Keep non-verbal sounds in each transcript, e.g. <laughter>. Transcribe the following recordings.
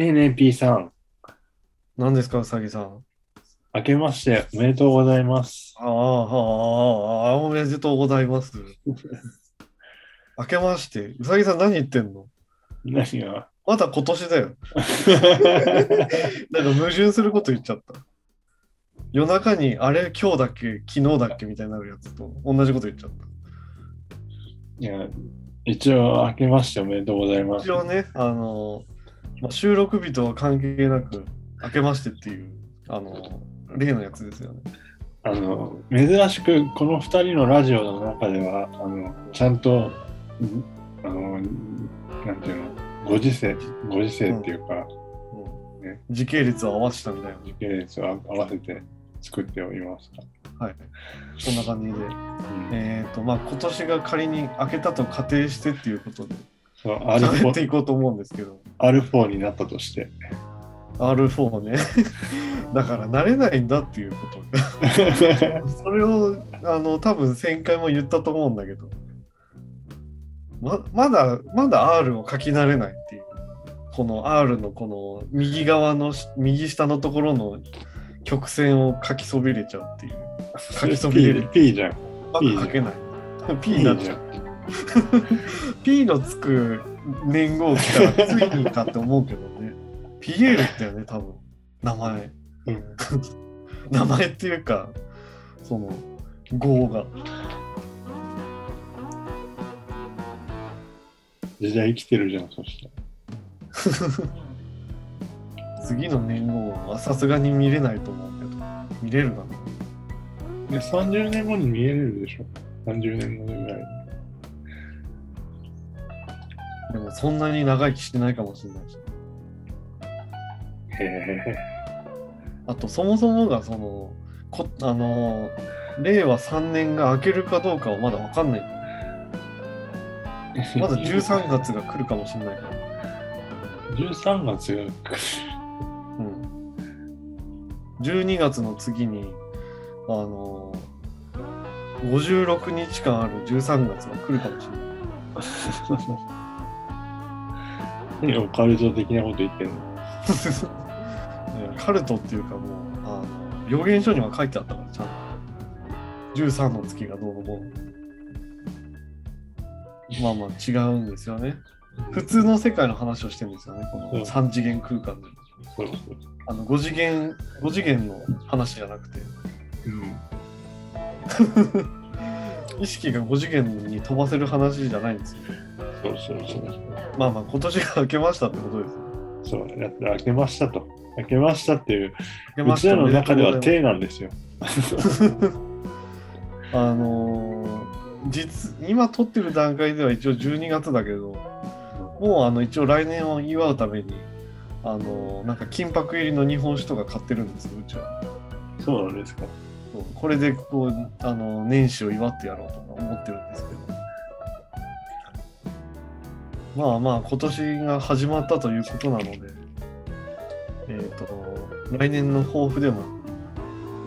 ねえねえ P さん、何ですか、うさぎさん。明けましておめでとうございます。ああ、ああ、おめでとうございます。<laughs> 明けまして、うさぎさん何言ってんの？何が？まだ今年だよ。<laughs> なんか矛盾すること言っちゃった。夜中に、あれ、今日だっけ、昨日だっけみたいになるやつと同じこと言っちゃった。いや、一応明けましておめでとうございます一。応ね、あの、まあ、収録日とは関係なく、明けましてっていう、あの、例のやつですよね。あの、珍しくこの二人のラジオの中では、あの、ちゃんと、んあの、なんていうの、ご時世、ご時世っていうか、うんね時系列を合わせたみたいな。時系列を合わせて作っております。はい。そんな感じで。うんえっ、と、まあ、今年が仮に明けたと仮定してっていうことで、そう喋ってい R4, こうと思うんですけど、R4 になったとして。R4 ね。<laughs> だから慣れないんだっていうこと。<laughs> それを、あの、多分1000回も言ったと思うんだけど、ままだ、まだ R を書き慣れないっていう。この R のこの右側のし、右下のところの曲線を書きそびれちゃうっていう。<laughs> 書きそびれる。P, P じゃん。まだ書けない。P になっちゃう。<laughs> P のつく年号来たらついにかって思うけどね。<laughs> ピエールだよね、多分。名前。うん <laughs> 名前っていうか、その、号が。時代生きてるじゃん、そしたら。次の年号はさすがに見れないと思うけど。見れるかなで30年後に見えるでしょ。30年後ぐらいそんなに長生きしてないかもしれないし。に。へえ。あと、そもそもが、その、こあの、令和3年が明けるかどうかはまだわかんない。<laughs> まだ13月が来るかもしれないから。13月が来る。うん。12月の次に、あの56日間ある13月が来るかもしれない。<laughs> 何オ <laughs> カルト的なこと言ってんの <laughs> カルトっていうかもう、あの、予言書には書いてあったから、ちゃんと。13の月がどうのこうの。まあまあ違うんですよね。普通の世界の話をしてるんですよね、このうん3次元空間で。あの5次元、5次元の話じゃなくて、うん。<laughs> 意識が5次元に飛ばせる話じゃないんですよ。そうそうそう。まあまあ、今年が明けましたってことです。そう、やって開けましたと。開けましたっていう、明けましたうちらの中では手なんですよ。<laughs> あのー実、今撮ってる段階では一応12月だけど、もうあの一応来年を祝うために、あのーなんか金箔入りの日本酒とか買ってるんですよ、うちは。そうなんですか。そうこれでこう、あの年始を祝ってやろうとか思ってるんですけど。まあまあ、今年が始まったということなので、えっ、と、来年の抱負でも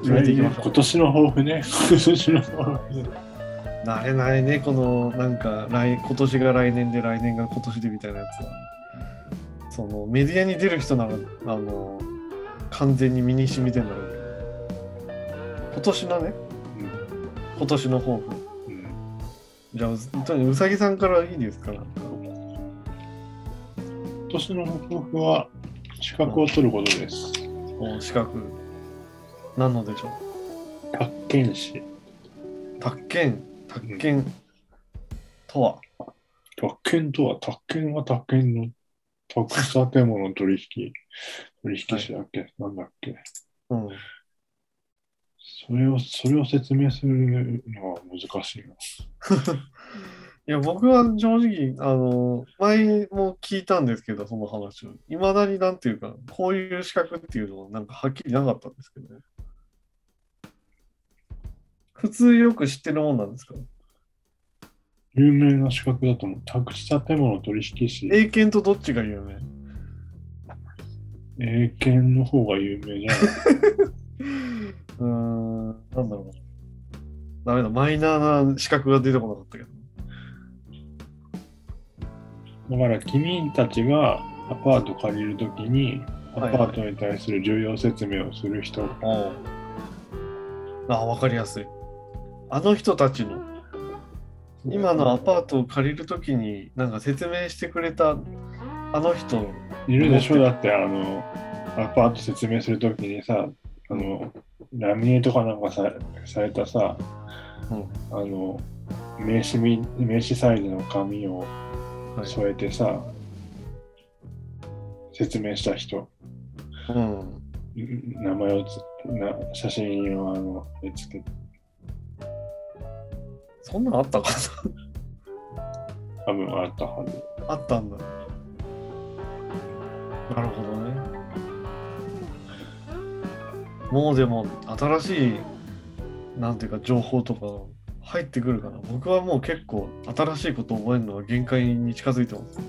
決めていきましょう今。年の抱負ね。今年の抱負。慣れないね、このなんか来、今年が来年で来年が今年でみたいなやつは。そのメディアに出る人なら、あの、完全に身に染みてんだろう今年のね、今年の抱負。うん。うんじゃあ、うとにうさぎさんからいいですか？今年の抱負は資格を取ることです。お資格。何のでしょう？宅建士。宅建、宅建とは、宅建とは、宅建は宅建の宅建物取引、取引士だっけ、なんだっけ？うん。それを、それを説明するのは難しいな。<laughs> いや、僕は正直、あの、前も聞いたんですけど、その話を。いまだになんていうか、こういう資格っていうのはなんかはっきりなかったんですけどね。普通よく知ってるもんなんですか？有名な資格だと思う。宅地建物取引士。英検とどっちが有名？英検の方が有名じゃない？<laughs> うーん、なんだろう。ダメだ、マイナーな資格が出てこなかったけど。だから君たちがアパート借りるときに、アはいパートに対する重要説明をする人、おうあ、わかりやすい。あの人たちの、今のアパートを借りるときに、なんか説明してくれたあの人、いるでしょ？だって、あの、アパート説明するときにさ、あの、ラミネートかなんかさされたさ、うんあの、名刺み名刺サイズの紙をはい添えてさ、説明した人、うん、ん名前をつな写真をあのつけて、そんなんあったか多分あったはず。なあったんだ。なるほどね。もうでも、新しい、なんていうか、情報とか入ってくるかな。僕はもう結構、新しいことを覚えるのは限界に近づいてます。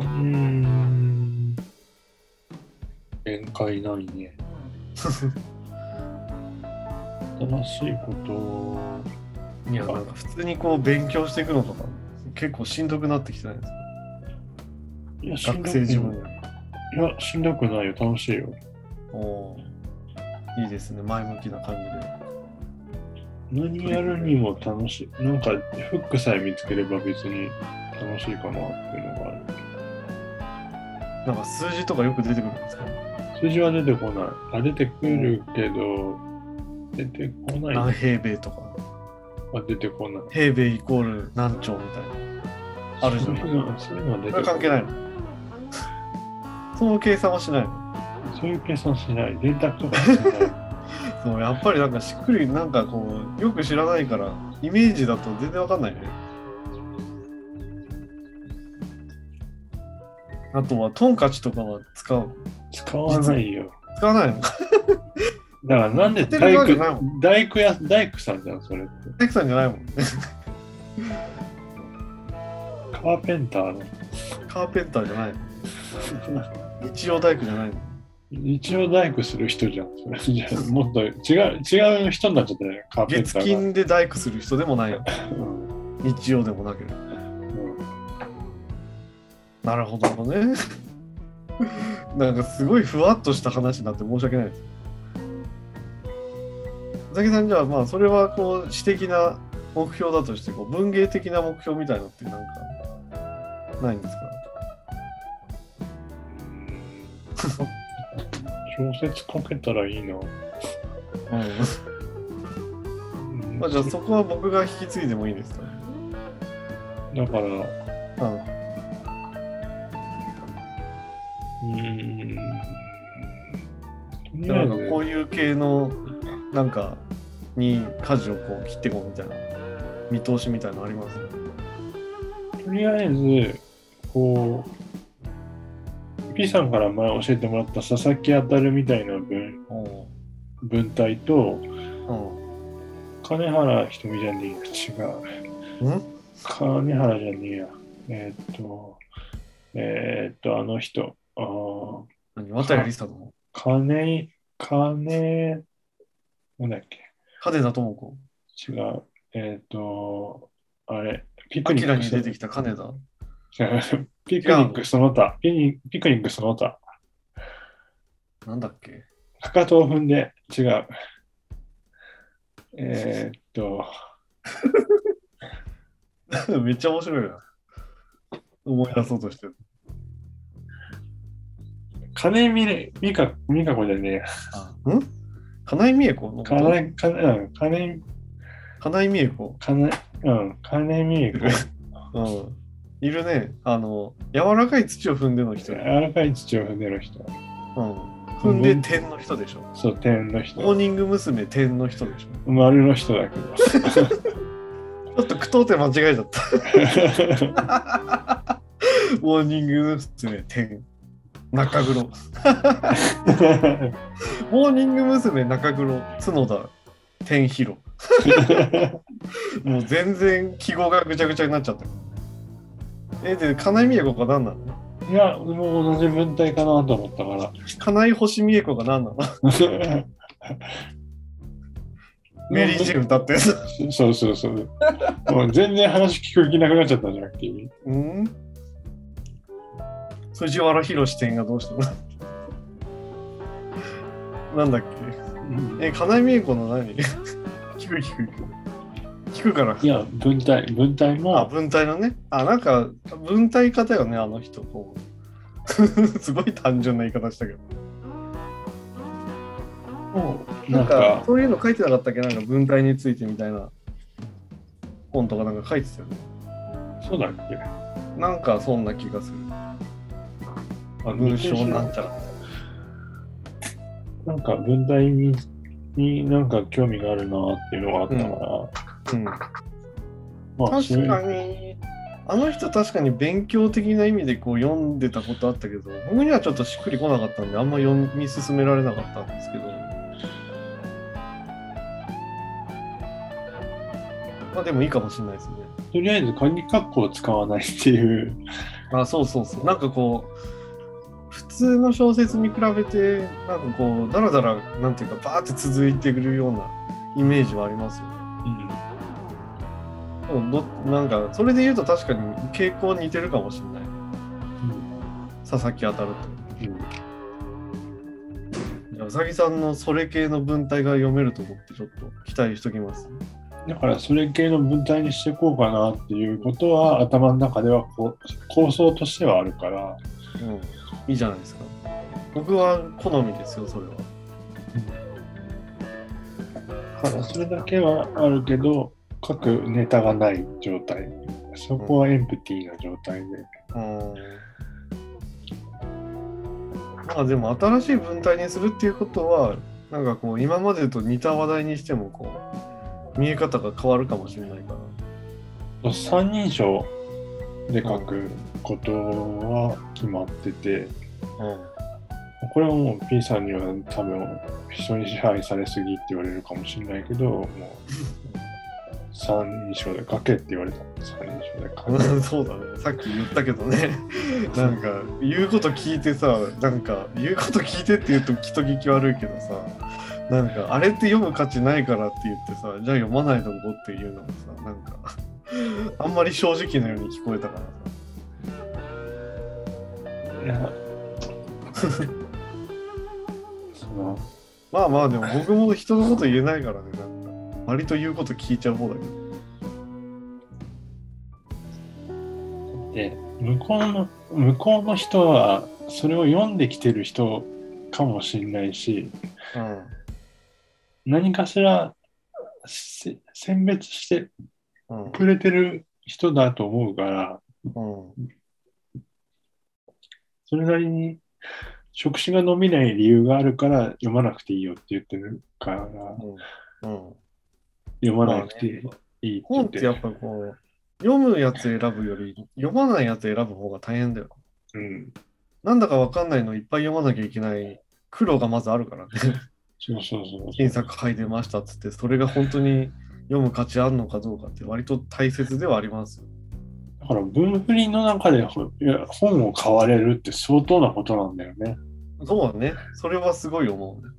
うーん。限界ないね。新しいこといや、なんか普通にこう勉強していくのとか、結構しんどくなってきてないですか？学生自分で。いや、しんどくないよ。楽しいよ。おーいいですね、前向きな感じで。何やるにも楽しい。なんか、フックさえ見つければ別に楽しいかなっていうのがある。なんか数字とかよく出てくるんですか？数字は出てこない。あ、出てくるけど、出てこない。何平米とか、あ、出てこない。平米イコール何兆みたいな。あるじゃん。そういうのは出てこ関係ないの？その計算はしないの？そういう計算しない。電卓とかしない。<laughs> そうやっぱりなんかしっくりなんかこうよく知らないからイメージだと全然わかんないねあとはトンカチとかは使う使わないよ。使わないの？だからなんで大工大工や、大工さんじゃん、それって。テクさんじゃないもんねカーペンターの。カーペンターじゃない <laughs> の一応大工じゃないの？一応大工する人じゃん。もっと違う、違う人になっちゃったね、カーペ月。金で大工する人でもないようん。日曜でもなければ。うんなるほどね。<laughs> なんかすごいふわっとした話になって申し訳ないです。佐々木さんじゃあまあそれはこう私的な目標だとしてこう文芸的な目標みたいのってなんかないんですか？小説書けたらいいな。うん。まあじゃあそこは僕が引き継いでもいいですかね。だから、うん。うーん。なんかこういう系のなんかに舵をこう切っていこうみたいな見通しみたいなのあります？とりあえず、こう、P さんから前教えてもらった佐々木あたるみたいな文お文体と、う金原ひとみじゃねえや、違う。んうん？金原じゃねえや。えーっと、えーっと、あの人。あー何？渡りさんの？金、金、なんだっけ？金田智子違う。えーっと、あれ、ピクアニックそキラに出てきた金田違う <laughs> ピクニックその他。ピニピクニックその他。なんだっけ？かかとを踏んで、違う。えーっと、<laughs> めっちゃ面白いな。思い出そうとしてる。金見れ、みか、みかこじゃねえや。あん？金井美恵子？のこと金、金、うん、金、金井美恵子？金、うん、金見え <laughs> うん。いるね。あの、柔らかい土を踏んでの人。柔らかい土を踏んでる人。うん。踏んで点の人でしょ。そう、点の人。モーニング娘。点の人でしょ。丸の人だけど。<laughs> ちょっと句読点間違えちゃった。<laughs> モーニング娘。点。中黒。<laughs> モーニング娘。中黒。角田。点広。もう全然記号がぐちゃぐちゃになっちゃった。え、で、金井美恵子が何なの？いや、もう同じ文体かなと思ったから。金井星美恵子が何なの？<laughs> メリー・ジェ歌ったやつ。そうそうそう。もう全然話聞く気なくなっちゃったじゃん、君。うん？藤原宏店がどうしたの？なんだっけ？え、金井美恵子の何？<laughs> 聞く聞く聞く。聞くから。いや、文体、文体あ、も、文体のね。あ、なんか、文体方よね、あの人。こう <laughs> すごい単純な言い方したけど。ななんか、そういうの書いてなかったっけ？なんか文体についてみたいな本とかなんか書いてたよね。そうだっけ？なんかそんな気がする。あ文章なんちゃら。なんか文体にになんか興味があるなっていうのがあったから、うん。まあ、確かに、あの人確かに勉強的な意味でこう読んでたことあったけど、僕にはちょっとしっくりこなかったんで、あんま読み進められなかったんですけど。まあでもいいかもしれないですね。とりあえず鍵括弧を使わないっていう、あ、そうそうそう。なんかこう、普通の小説に比べて、なんかこう、だらだら、なんていうか、バーって続いてくるようなイメージはありますよね。うんどなんか、それで言うと確かに傾向似てるかもしれない。佐々木当たると。じゃあうさぎさんのそれ系の文体が読めると思って、ちょっと期待しときます。だからそれ系の文体にしていこうかなっていうことは頭の中ではこう構想としてはあるから、うん。いいじゃないですか。僕は好みですよ、それは。だからそれだけはあるけど書くネタがない状態そこはエンプティーな状態で、うん。まあでも新しい文体にするっていうことは、なんかこう今までと似た話題にしてもこう見え方が変わるかもしれないから。三人称で書くことは決まってて、これはもう P さんには多分人に支配されすぎって言われるかもしれないけど、もう三人称で書けって言われたの三人称で書け。う <laughs> んそうだね。さっき言ったけどね。<laughs> なんか言うこと聞いてさ、なんか言うこと聞いてって言うときっと聞き悪いけどさ、なんかあれって読む価値ないからって言ってさ、じゃあ読まないとこっていうのもさ、なんか <laughs> あんまり正直なように聞こえたからさ。いやそのまあまあでも僕も人のこと言えないからね、なんか割と言うこと聞いちゃう方だけど。で向こうの向こうの人はそれを読んできてる人かもしれないし何かしらせ選別してうん。うん。くれてる人だと思うからうん。それなりに触手が伸びない理由があるから読まなくていいよって言ってるからうん。読まなくていい本っててやっぱこう、読むやつ選ぶより読まないやつ選ぶ方が大変だよ。うんなんだかわかんないのいっぱい読まなきゃいけない苦労がまずあるからね。そうそうそう新作書いてましたっつって、それが本当に読む価値あるのかどうかって割と大切ではありますよ。だから文振りの中で本を買われるって相当なことなんだよね。そうだね。それはすごい思うね。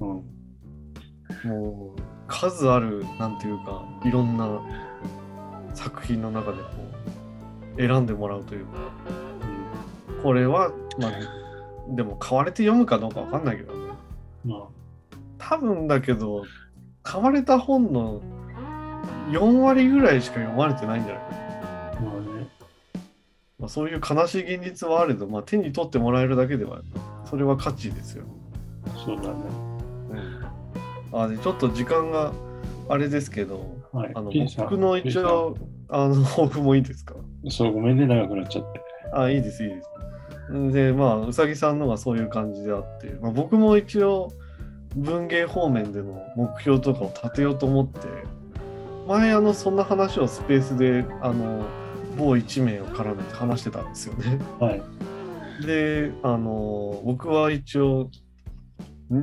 うんもう、数ある、なんていうか、いろんな作品の中でこう、選んでもらうというか、これは、まあ、でも買われて読むかどうかわかんないけどね。まあ多分だけど、買われた本の4割ぐらいしか読まれてないんじゃないかな。まあねまあ、そういう悲しい現実はあれど、まあ、手に取ってもらえるだけでは、それは価値ですよ。そうだね。うん、あでちょっと時間があれですけど、はい。あの僕の一応、あの抱負もいいですか？そう、ごめんね、長くなっちゃって。あ、いいです、いいです。で、まあ、うさぎさんのがそういう感じであって、まあ、僕も一応、文芸方面での目標とかを立てようと思って、前、あの、そんな話をスペースで、あの、某一名を絡めて話してたんですよね。はい。で、あの、僕は一応、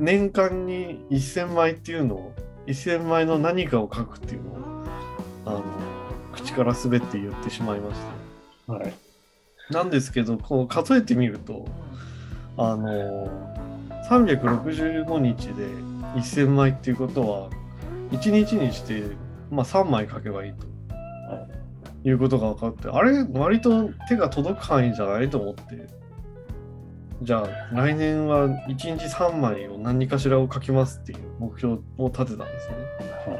年間に1000枚っていうのを、1000枚の何かを書くっていうのを、あの、口から滑って言ってしまいまして。はい。なんですけど、こう数えてみると、あの、365日で1000枚っていうことは、1日にして、まあ、3枚書けばいいと。いうことが分かって、あれ、割と手が届く範囲じゃないと思って、じゃあ来年は1日3枚を何かしらを書きますっていう目標を立てたんですね。は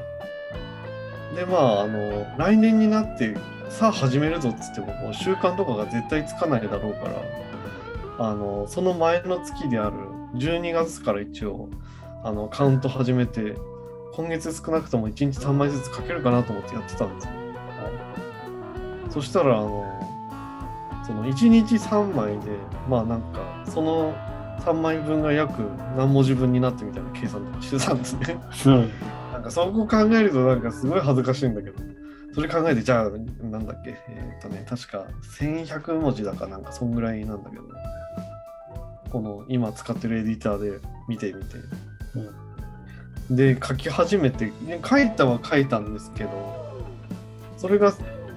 い。で、まあ、あの、来年になって、さあ始めるぞっつっても、もう習慣とかが絶対つかないだろうから、あの、その前の月である12月から一応、あの、カウント始めて、今月少なくとも1日3枚ずつ書けるかなと思ってやってたんですよ。そしたら、あの、その1日3枚で、まあなんか、その3枚分が約何文字分になってみたいな計算とかしてたんですね。うん。なんかそこ考えるとなんかすごい恥ずかしいんだけど、それ考えて、じゃあ、なんだっけ、えーっ、とね、確か1100文字だかなんかそんぐらいなんだけど、この今使ってるエディターで見てみて、で、書き始めて、ね書いたは書いたんですけど、それが、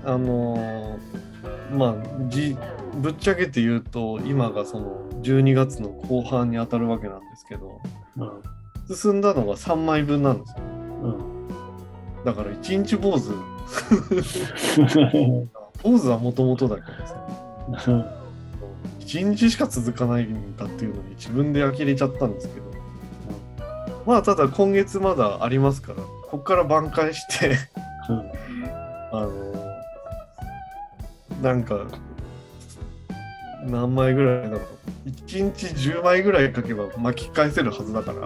あのーまあ、じ、ぶっちゃけて言うと、今がその12月の後半に当たるわけなんですけど、うん。進んだのが3枚分なんですよ。うん。だから1日坊主、<laughs> 坊主はもともとだけどさ、1日しか続かないんだっていうのに自分で呆れちゃったんですけど、まあただ今月まだありますから、ここから挽回して、<laughs> あのなんか、何枚ぐらいだろう。1日10枚ぐらい書けば巻き返せるはずだから。<laughs>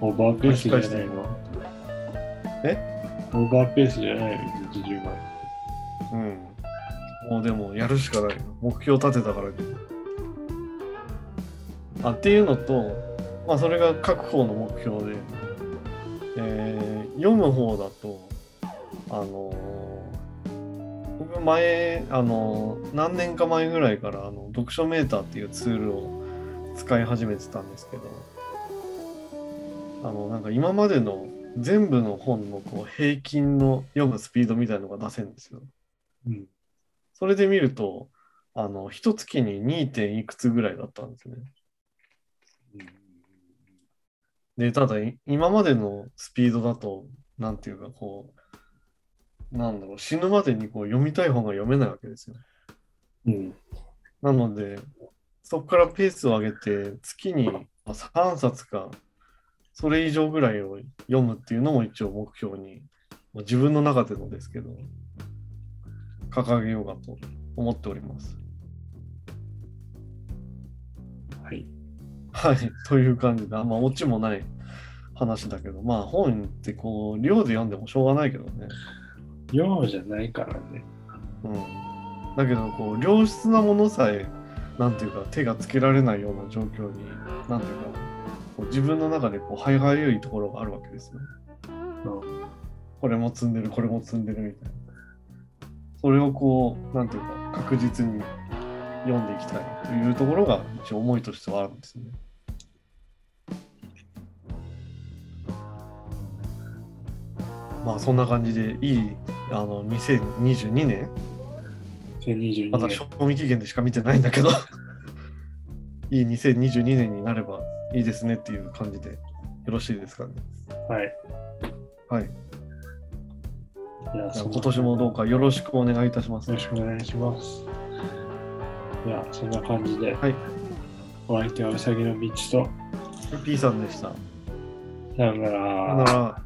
オーバーペースじゃないの？オーバーペースじゃないの、20枚。うん。もうでもやるしかない。目標立てたからね。あっていうのと、まあそれが書く方の目標で、えー読む方だと、あのー僕前、あのー何年か前ぐらいからあの読書メーターっていうツールを使い始めてたんですけど、あの、なんか今までの全部の本のこう平均の読むスピードみたいなのが出せるんですよ。うん。それで見ると、あの、一月に 2. 点いくつぐらいだったんですね。で、ただ、い今までのスピードだと、なんていうか、こう、なんだろう、死ぬまでにこう読みたい本が読めないわけですよ。うん。なので、そこからペースを上げて、月にまあ3冊か、それ以上ぐらいを読むっていうのも一応目標に、まあ自分の中でのですけど、掲げようかと思っております。はい。はい、という感じで、あんまオチもない話だけど、まあ本ってこう、量で読んでもしょうがないけどね。量じゃないからね。うん。だけど、こう、良質なものさえ、なんていうか、手がつけられないような状況に、なんていうか、こう自分の中でこう、歯がゆいところがあるわけですよ。ねうん。これも積んでる、これも積んでるみたいな。それをこう、なんていうか、確実に読んでいきたいというところが、一応思いとしてはあるんですね。まあそんな感じでいいあの2022年？2022まだ年。賞味期限でしか見てないんだけど <laughs> いい2022年になればいいですねっていう感じでよろしいですかね？はい。はい。い今年もどうかよろしくお願いいたしますよろ。しくお願いします。いや、そんな感じで、はい。お相手はうさぎの道と、P さんでした。さよなさよなら。ら。